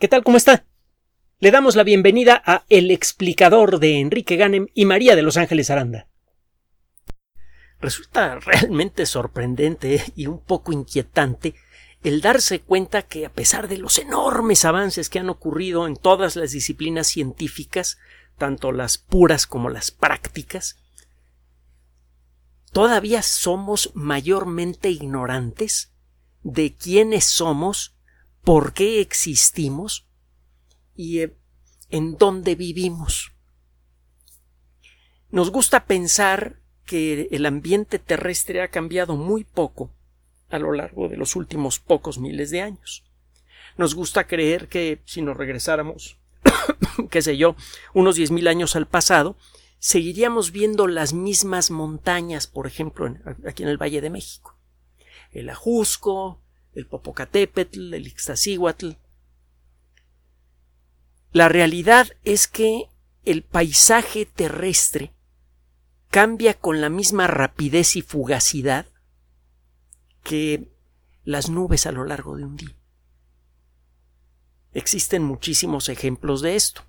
¿Qué tal? ¿Cómo está? Le damos la bienvenida a El explicador de Enrique Ganem y María de Los Ángeles Aranda. Resulta realmente sorprendente y un poco inquietante el darse cuenta que a pesar de los enormes avances que han ocurrido en todas las disciplinas científicas, tanto las puras como las prácticas, todavía somos mayormente ignorantes de quiénes somos por qué existimos y eh, en dónde vivimos. Nos gusta pensar que el ambiente terrestre ha cambiado muy poco a lo largo de los últimos pocos miles de años. Nos gusta creer que si nos regresáramos, qué sé yo, unos diez mil años al pasado, seguiríamos viendo las mismas montañas, por ejemplo, aquí en el Valle de México. El Ajusco, el Popocatépetl, el Ixtaccíhuatl. La realidad es que el paisaje terrestre cambia con la misma rapidez y fugacidad que las nubes a lo largo de un día. Existen muchísimos ejemplos de esto.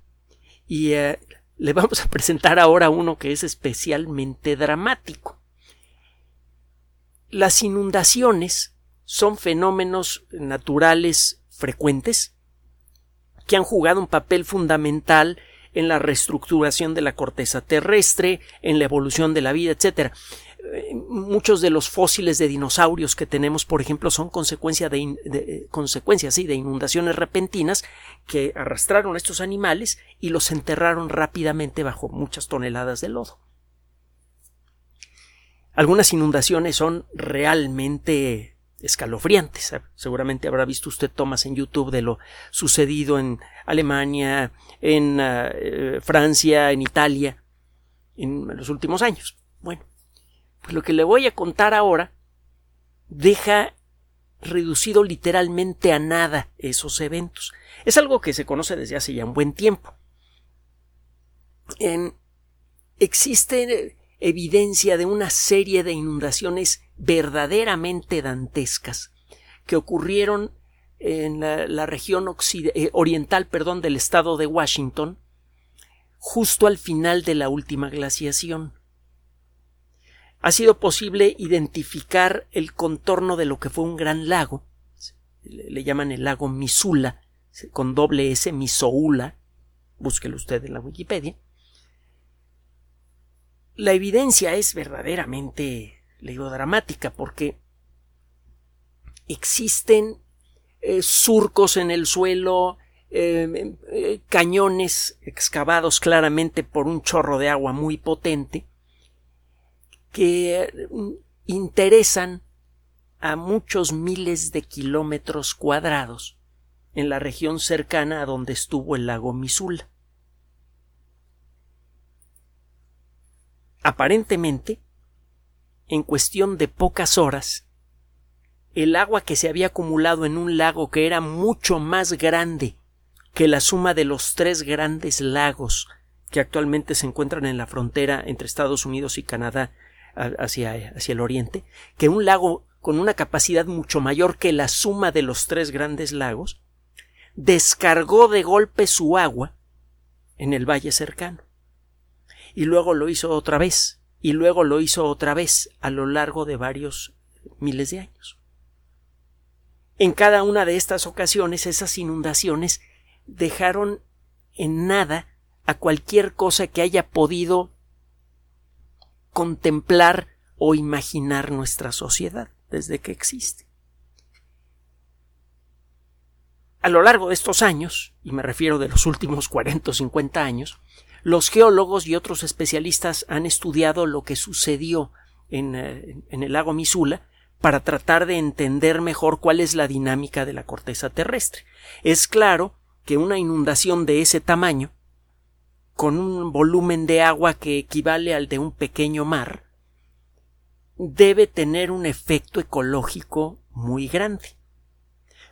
Y eh, le vamos a presentar ahora uno que es especialmente dramático. Las inundaciones son fenómenos naturales frecuentes que han jugado un papel fundamental en la reestructuración de la corteza terrestre, en la evolución de la vida, etc. Eh, muchos de los fósiles de dinosaurios que tenemos, por ejemplo, son consecuencia de, consecuencias de inundaciones repentinas que arrastraron a estos animales y los enterraron rápidamente bajo muchas toneladas de lodo. Algunas inundaciones son realmente escalofriantes. Seguramente habrá visto usted tomas en YouTube de lo sucedido en Alemania, en ah, eh, Francia, en Italia, en los últimos años. Bueno, pues lo que le voy a contar ahora deja reducido literalmente a nada esos eventos. Es algo que se conoce desde hace ya un buen tiempo. En, existe evidencia de una serie de inundaciones verdaderamente dantescas que ocurrieron en la, región eh, oriental perdón, del estado de Washington justo al final de la última glaciación. Ha sido posible identificar el contorno de lo que fue un gran lago, le, llaman el lago Missoula, con doble S, Misoula, búsquelo usted en la Wikipedia, la evidencia es verdaderamente, le digo, dramática porque existen eh, surcos en el suelo, eh, eh, cañones excavados claramente por un chorro de agua muy potente que interesan a muchos miles de kilómetros cuadrados en la región cercana a donde estuvo el lago Misula. Aparentemente, en cuestión de pocas horas, el agua que se había acumulado en un lago que era mucho más grande que la suma de los tres grandes lagos que actualmente se encuentran en la frontera entre Estados Unidos y Canadá hacia, hacia el oriente, que un lago con una capacidad mucho mayor que la suma de los tres grandes lagos, descargó de golpe su agua en el valle cercano y luego lo hizo otra vez, y luego lo hizo otra vez a lo largo de varios miles de años. En cada una de estas ocasiones esas inundaciones dejaron en nada a cualquier cosa que haya podido contemplar o imaginar nuestra sociedad desde que existe. A lo largo de estos años, y me refiero de los últimos 40 o 50 años, los geólogos y otros especialistas han estudiado lo que sucedió en, eh, el lago Misula para tratar de entender mejor cuál es la dinámica de la corteza terrestre. Es claro que una inundación de ese tamaño, con un volumen de agua que equivale al de un pequeño mar, debe tener un efecto ecológico muy grande,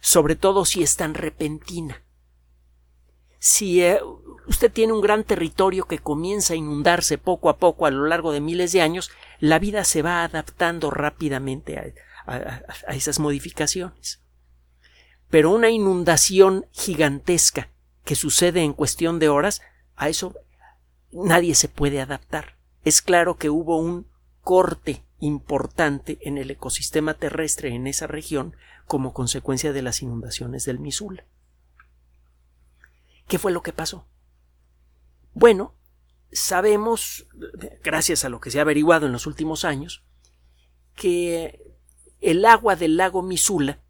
sobre todo si es tan repentina. Si eh, usted tiene un gran territorio que comienza a inundarse poco a poco a lo largo de miles de años, la vida se va adaptando rápidamente a, esas modificaciones. pero una inundación gigantesca que sucede en cuestión de horas, a eso nadie se puede adaptar. Es claro que hubo un corte importante en el ecosistema terrestre en esa región como consecuencia de las inundaciones del Missoula. ¿Qué fue lo que pasó? Bueno, sabemos, gracias a lo que se ha averiguado en los últimos años, que el agua del lago Missoula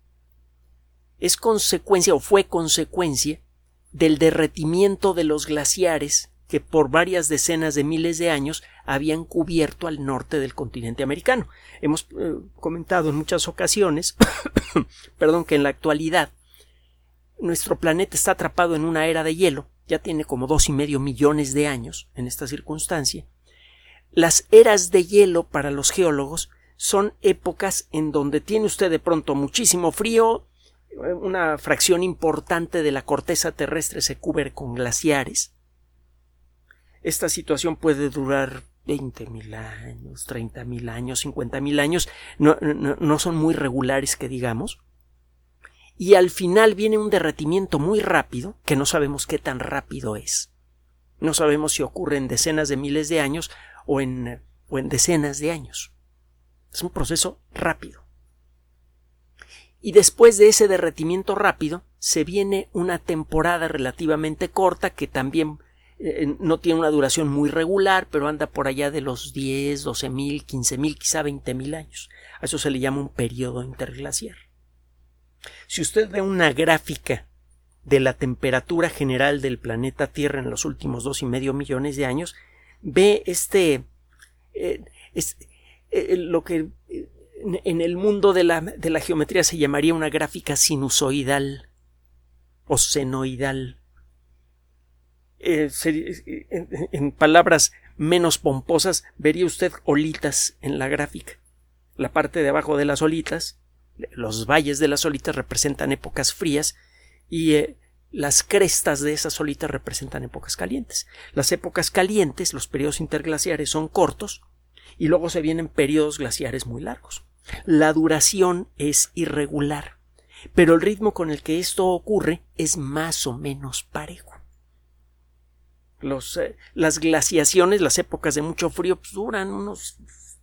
es consecuencia o fue consecuencia del derretimiento de los glaciares que por varias decenas de miles de años habían cubierto al norte del continente americano. Hemos eh, comentado en muchas ocasiones, perdón, que en la actualidad nuestro planeta está atrapado en una era de hielo, ya tiene como dos y medio millones de años en esta circunstancia. Las eras de hielo para los geólogos son épocas en donde tiene usted de pronto muchísimo frío, una fracción importante de la corteza terrestre se cubre con glaciares. Esta situación puede durar veinte mil años, treinta mil años, cincuenta mil años, no, no, son muy regulares que digamos. Y al final viene un derretimiento muy rápido, que no sabemos qué tan rápido es. No sabemos si ocurre en decenas de miles de años o en, o en decenas de años. Es un proceso rápido. Y después de ese derretimiento rápido, se viene una temporada relativamente corta que también eh, no tiene una duración muy regular, pero anda por allá de los 10, 12 mil, 15 mil, quizá 20 mil años. A eso se le llama un periodo interglaciar. Si usted ve una gráfica de la temperatura general del planeta Tierra en los últimos dos y medio millones de años, ve este eh, eh, lo que en el mundo de la, de la geometría se llamaría una gráfica sinusoidal o senoidal. Eh, en, palabras menos pomposas, vería usted olitas en la gráfica. La parte de abajo de las olitas, los valles de las olitas representan épocas frías y eh, las crestas de esas olitas representan épocas calientes. Las épocas calientes, los periodos interglaciares son cortos y luego se vienen periodos glaciares muy largos. La duración es irregular, pero el ritmo con el que esto ocurre es más o menos parejo. Eh, las glaciaciones, las épocas de mucho frío, pues, duran unos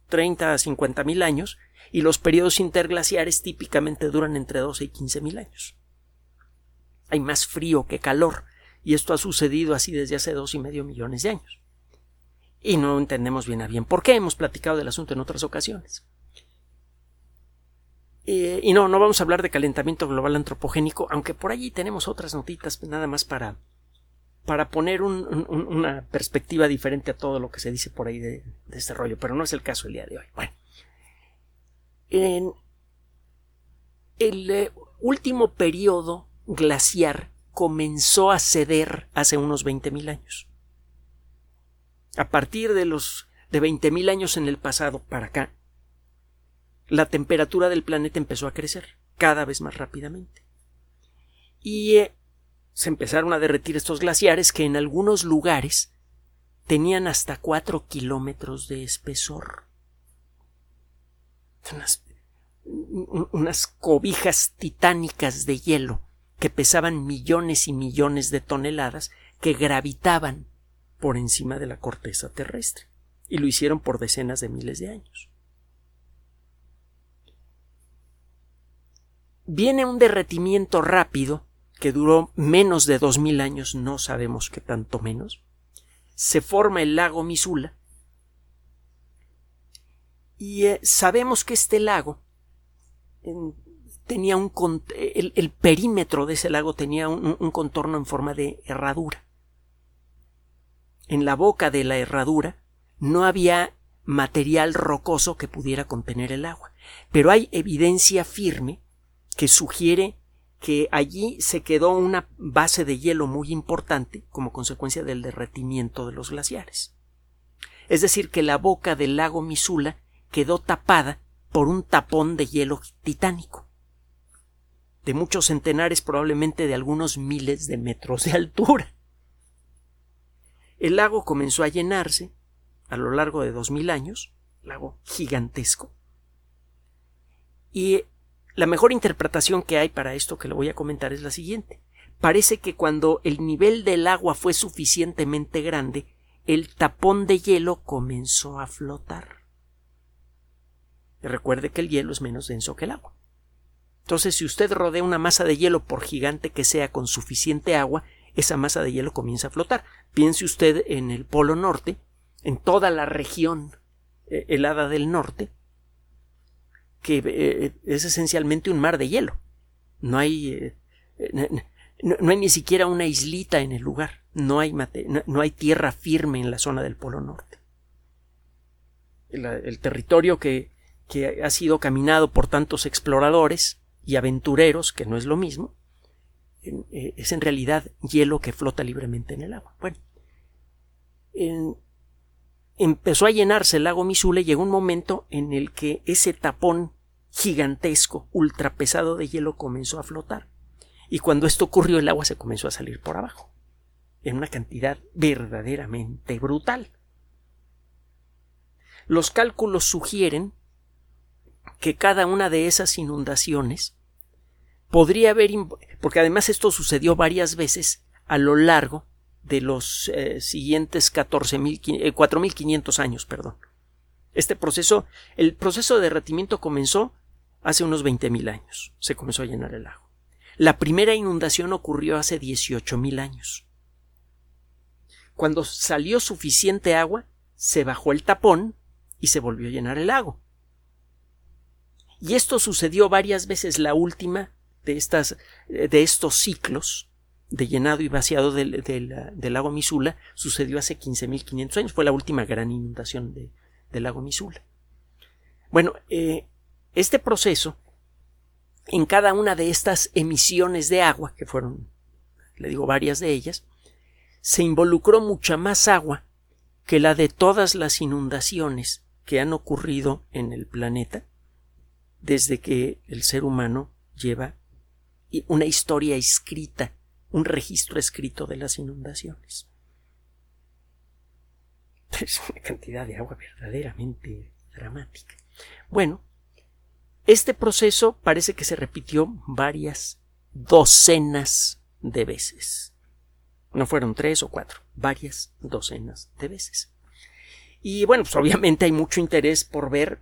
30 a 50 mil años y los periodos interglaciares típicamente duran entre 12 y 15 mil años. Hay más frío que calor y esto ha sucedido así desde hace dos y medio millones de años. Y no entendemos bien a bien por qué. Hemos platicado del asunto en otras ocasiones. Eh, y no, no vamos a hablar de calentamiento global antropogénico, aunque por allí tenemos otras notitas nada más para, para poner una perspectiva diferente a todo lo que se dice por ahí de, este rollo, pero no es el caso el día de hoy. Bueno, en el eh, último periodo glaciar comenzó a ceder hace unos 20.000 años. A partir de los de 20.000 años en el pasado para acá, la temperatura del planeta empezó a crecer cada vez más rápidamente. Y eh, se empezaron a derretir estos glaciares que en algunos lugares tenían hasta cuatro kilómetros de espesor. Unas, unas cobijas titánicas de hielo que pesaban millones y millones de toneladas que gravitaban por encima de la corteza terrestre y lo hicieron por decenas de miles de años. viene un derretimiento rápido que duró menos de dos mil años, no sabemos qué tanto menos. Se forma el lago Misula y eh, sabemos que este lago tenía un el, perímetro de ese lago tenía un contorno en forma de herradura. En la boca de la herradura no había material rocoso que pudiera contener el agua, pero hay evidencia firme que sugiere que allí se quedó una base de hielo muy importante como consecuencia del derretimiento de los glaciares. Es decir, que la boca del lago Misula quedó tapada por un tapón de hielo titánico, de muchos centenares, probablemente de algunos miles de metros de altura. El lago comenzó a llenarse a lo largo de dos mil años, lago gigantesco, y la mejor interpretación que hay para esto que le voy a comentar es la siguiente. Parece que cuando el nivel del agua fue suficientemente grande, el tapón de hielo comenzó a flotar. Recuerde que el hielo es menos denso que el agua. Entonces, si usted rodea una masa de hielo, por gigante que sea, con suficiente agua, esa masa de hielo comienza a flotar. Piense usted en el Polo Norte, en toda la región eh, helada del norte, que eh, es esencialmente un mar de hielo. No hay, eh, no, hay ni siquiera una islita en el lugar. No hay, no, hay tierra firme en la zona del Polo Norte. El, territorio que, que ha sido caminado por tantos exploradores y aventureros, que no es lo mismo, es en realidad hielo que flota libremente en el agua. Bueno, empezó a llenarse el lago Missoula y llegó un momento en el que ese tapón gigantesco, ultra pesado de hielo comenzó a flotar. Y cuando esto ocurrió, el agua se comenzó a salir por abajo, en una cantidad verdaderamente brutal. Los cálculos sugieren que cada una de esas inundaciones podría haber, porque además esto sucedió varias veces a lo largo de los eh, siguientes 4.500 eh, años, perdón. Este proceso, el proceso de derretimiento comenzó hace unos 20.000 años. Se comenzó a llenar el lago. La primera inundación ocurrió hace 18.000 años. Cuando salió suficiente agua, se bajó el tapón y se volvió a llenar el lago. Y esto sucedió varias veces. La última de, estas, de estos ciclos de llenado y vaciado del, lago Misula sucedió hace 15.500 años. Fue la última gran inundación del lago Misula. Bueno, eh, este proceso, en cada una de estas emisiones de agua, que fueron, le digo, varias de ellas, se involucró mucha más agua que la de todas las inundaciones que han ocurrido en el planeta desde que el ser humano lleva una historia escrita un registro escrito de las inundaciones. Es una cantidad de agua verdaderamente dramática. Bueno, este proceso parece que se repitió varias docenas de veces. No fueron tres o cuatro, varias docenas de veces. Y bueno, pues obviamente hay mucho interés por ver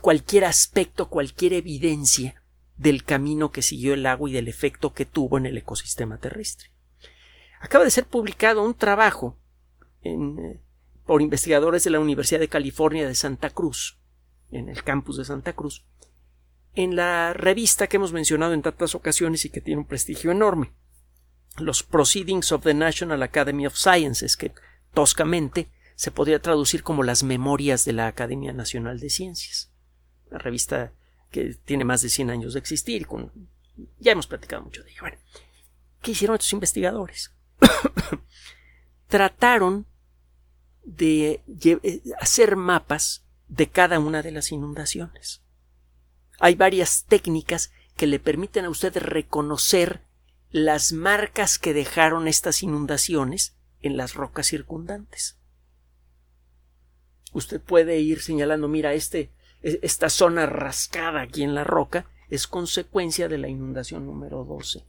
cualquier aspecto, cualquier evidencia del camino que siguió el agua y del efecto que tuvo en el ecosistema terrestre. Acaba de ser publicado un trabajo eh, por investigadores de la Universidad de California de Santa Cruz, en el campus de Santa Cruz, en la revista que hemos mencionado en tantas ocasiones y que tiene un prestigio enorme, los Proceedings of the National Academy of Sciences, que toscamente se podría traducir como las memorias de la Academia Nacional de Ciencias. La revista que tiene más de 100 años de existir. Ya hemos platicado mucho de ella. ¿qué hicieron estos investigadores? Trataron de eh, hacer mapas de cada una de las inundaciones. Hay varias técnicas que le permiten a usted reconocer las marcas que dejaron estas inundaciones en las rocas circundantes. Usted puede ir señalando, mira, este, esta zona rascada aquí en la roca es consecuencia de la inundación número 12.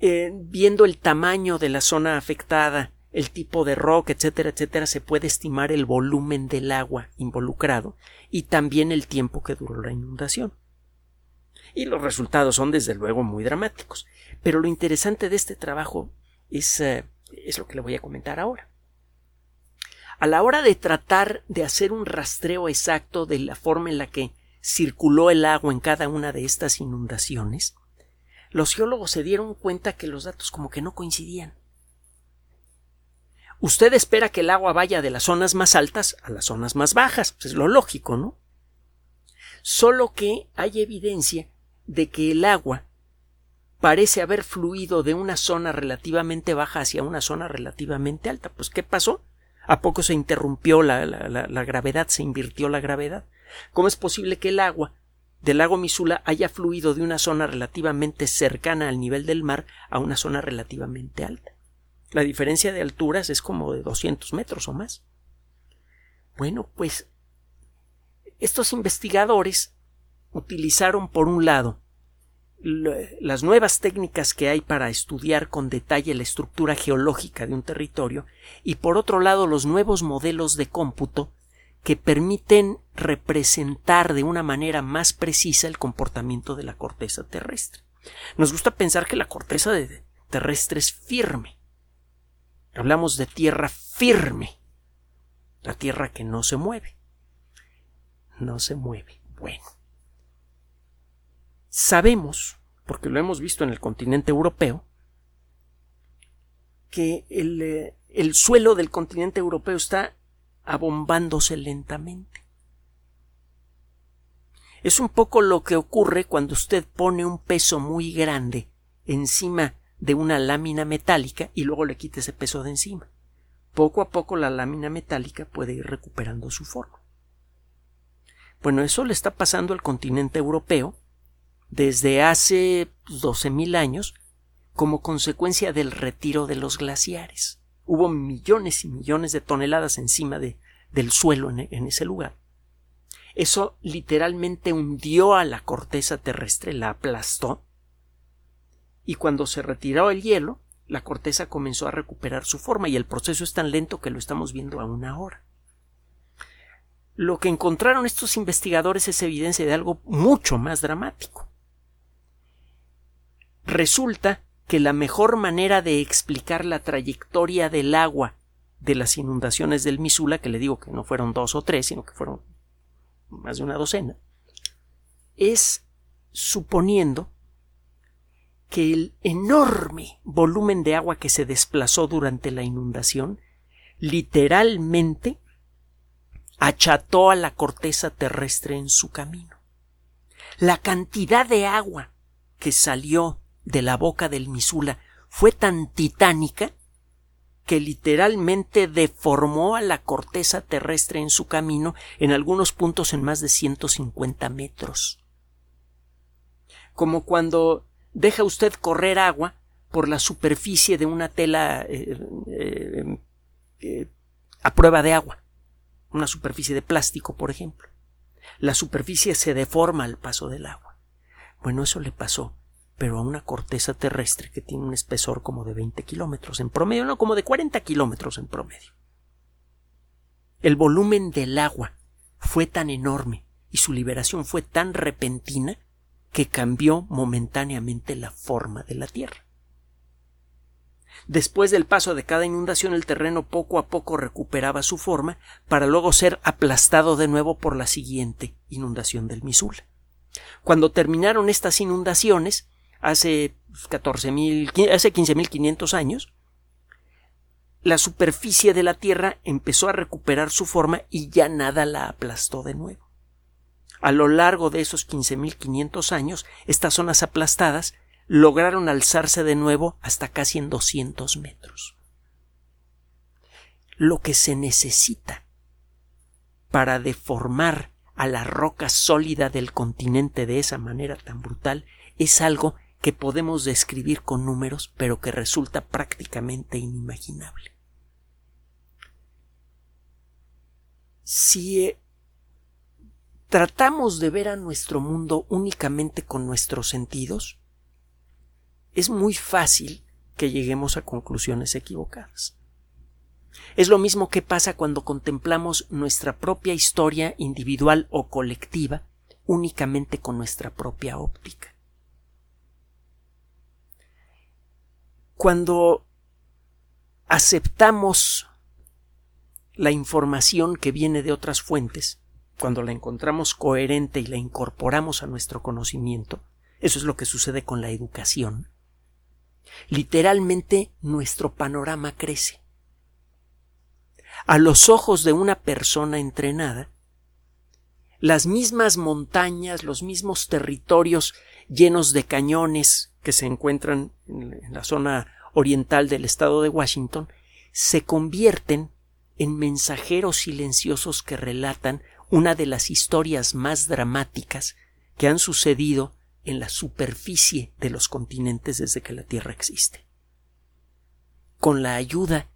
Eh, viendo el tamaño de la zona afectada, el tipo de roca, etcétera, etcétera, se puede estimar el volumen del agua involucrado y también el tiempo que duró la inundación. Y los resultados son desde luego muy dramáticos. Pero lo interesante de este trabajo es, eh, es lo que le voy a comentar ahora. A la hora de tratar de hacer un rastreo exacto de la forma en la que circuló el agua en cada una de estas inundaciones, los geólogos se dieron cuenta que los datos como que no coincidían. Usted espera que el agua vaya de las zonas más altas a las zonas más bajas, pues es lo lógico, ¿no? Solo que hay evidencia de que el agua parece haber fluido de una zona relativamente baja hacia una zona relativamente alta. Pues ¿qué pasó? ¿A poco se interrumpió la, la, gravedad, se invirtió la gravedad? ¿Cómo es posible que el agua del lago Misula haya fluido de una zona relativamente cercana al nivel del mar a una zona relativamente alta? La diferencia de alturas es como de 200 metros o más. Bueno, pues estos investigadores utilizaron por un lado las nuevas técnicas que hay para estudiar con detalle la estructura geológica de un territorio y por otro lado los nuevos modelos de cómputo que permiten representar de una manera más precisa el comportamiento de la corteza terrestre. Nos gusta pensar que la corteza terrestre es firme. Hablamos de tierra firme, la tierra que no se mueve. No se mueve. Bueno. Sabemos, porque lo hemos visto en el continente europeo, que el, eh, el suelo del continente europeo está abombándose lentamente. Es un poco lo que ocurre cuando usted pone un peso muy grande encima de una lámina metálica y luego le quita ese peso de encima. Poco a poco la lámina metálica puede ir recuperando su forma. Bueno, eso le está pasando al continente europeo desde hace 12.000 años como consecuencia del retiro de los glaciares. Hubo millones y millones de toneladas encima de, del suelo en, en ese lugar. Eso literalmente hundió a la corteza terrestre, la aplastó, y cuando se retiró el hielo, la corteza comenzó a recuperar su forma y el proceso es tan lento que lo estamos viendo aún ahora. Lo que encontraron estos investigadores es evidencia de algo mucho más dramático resulta que la mejor manera de explicar la trayectoria del agua de las inundaciones del Misula, que le digo que no fueron dos o tres, sino que fueron más de una docena, es suponiendo que el enorme volumen de agua que se desplazó durante la inundación literalmente acható a la corteza terrestre en su camino. La cantidad de agua que salió de la boca del Misula fue tan titánica que literalmente deformó a la corteza terrestre en su camino en algunos puntos en más de 150 metros. Como cuando deja usted correr agua por la superficie de una tela eh, eh, eh, a prueba de agua, una superficie de plástico, por ejemplo. La superficie se deforma al paso del agua. Bueno, eso le pasó pero a una corteza terrestre que tiene un espesor como de 20 kilómetros en promedio, no como de 40 kilómetros en promedio. El volumen del agua fue tan enorme y su liberación fue tan repentina que cambió momentáneamente la forma de la Tierra. Después del paso de cada inundación el terreno poco a poco recuperaba su forma para luego ser aplastado de nuevo por la siguiente inundación del Misula. Cuando terminaron estas inundaciones, hace 14.000, hace 15.500 años, la superficie de la Tierra empezó a recuperar su forma y ya nada la aplastó de nuevo. A lo largo de esos 15.500 años, estas zonas aplastadas lograron alzarse de nuevo hasta casi en 200 metros. Lo que se necesita para deformar a la roca sólida del continente de esa manera tan brutal es algo que podemos describir con números, pero que resulta prácticamente inimaginable. Si eh, tratamos de ver a nuestro mundo únicamente con nuestros sentidos, es muy fácil que lleguemos a conclusiones equivocadas. Es lo mismo que pasa cuando contemplamos nuestra propia historia individual o colectiva únicamente con nuestra propia óptica. Cuando aceptamos la información que viene de otras fuentes, cuando la encontramos coherente y la incorporamos a nuestro conocimiento, eso es lo que sucede con la educación, literalmente nuestro panorama crece. A los ojos de una persona entrenada, las mismas montañas, los mismos territorios llenos de cañones que se encuentran en la zona oriental del estado de Washington, se convierten en mensajeros silenciosos que relatan una de las historias más dramáticas que han sucedido en la superficie de los continentes desde que la Tierra existe. Con la ayuda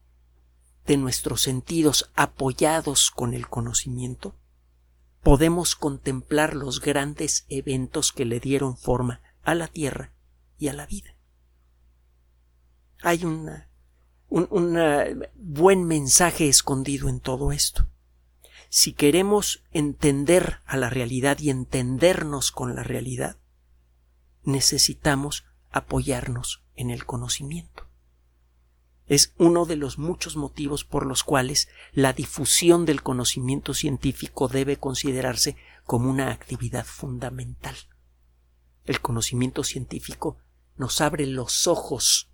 de nuestros sentidos apoyados con el conocimiento, podemos contemplar los grandes eventos que le dieron forma a la Tierra y a la vida. Hay un, buen mensaje escondido en todo esto. Si queremos entender a la realidad y entendernos con la realidad, necesitamos apoyarnos en el conocimiento. Es uno de los muchos motivos por los cuales la difusión del conocimiento científico debe considerarse como una actividad fundamental. El conocimiento científico nos abre los ojos,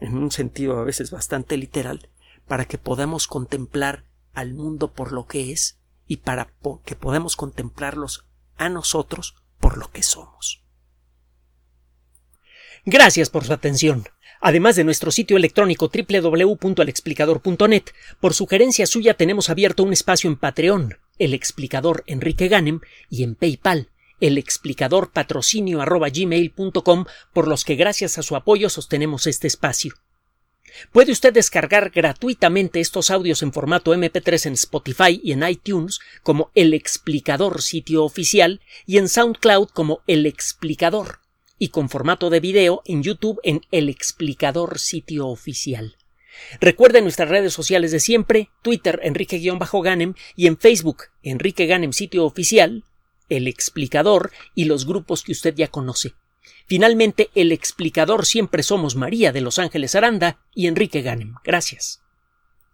en un sentido a veces bastante literal, para que podamos contemplar al mundo por lo que es y para que podamos contemplarlos a nosotros por lo que somos. Gracias por su atención. Además de nuestro sitio electrónico www.alexplicador.net, por sugerencia suya tenemos abierto un espacio en Patreon, el explicador Enrique Ganem, y en PayPal, el explicador patrocinio por los que gracias a su apoyo sostenemos este espacio. Puede usted descargar gratuitamente estos audios en formato MP3 en Spotify y en iTunes como El Explicador sitio oficial y en SoundCloud como El Explicador y con formato de video en YouTube en El Explicador sitio oficial. Recuerde nuestras redes sociales de siempre, Twitter Enrique-Ganem y en Facebook Enrique Ganem sitio oficial, El Explicador y los grupos que usted ya conoce. Finalmente, el explicador siempre somos María de Los Ángeles Aranda y Enrique Ganem. Gracias.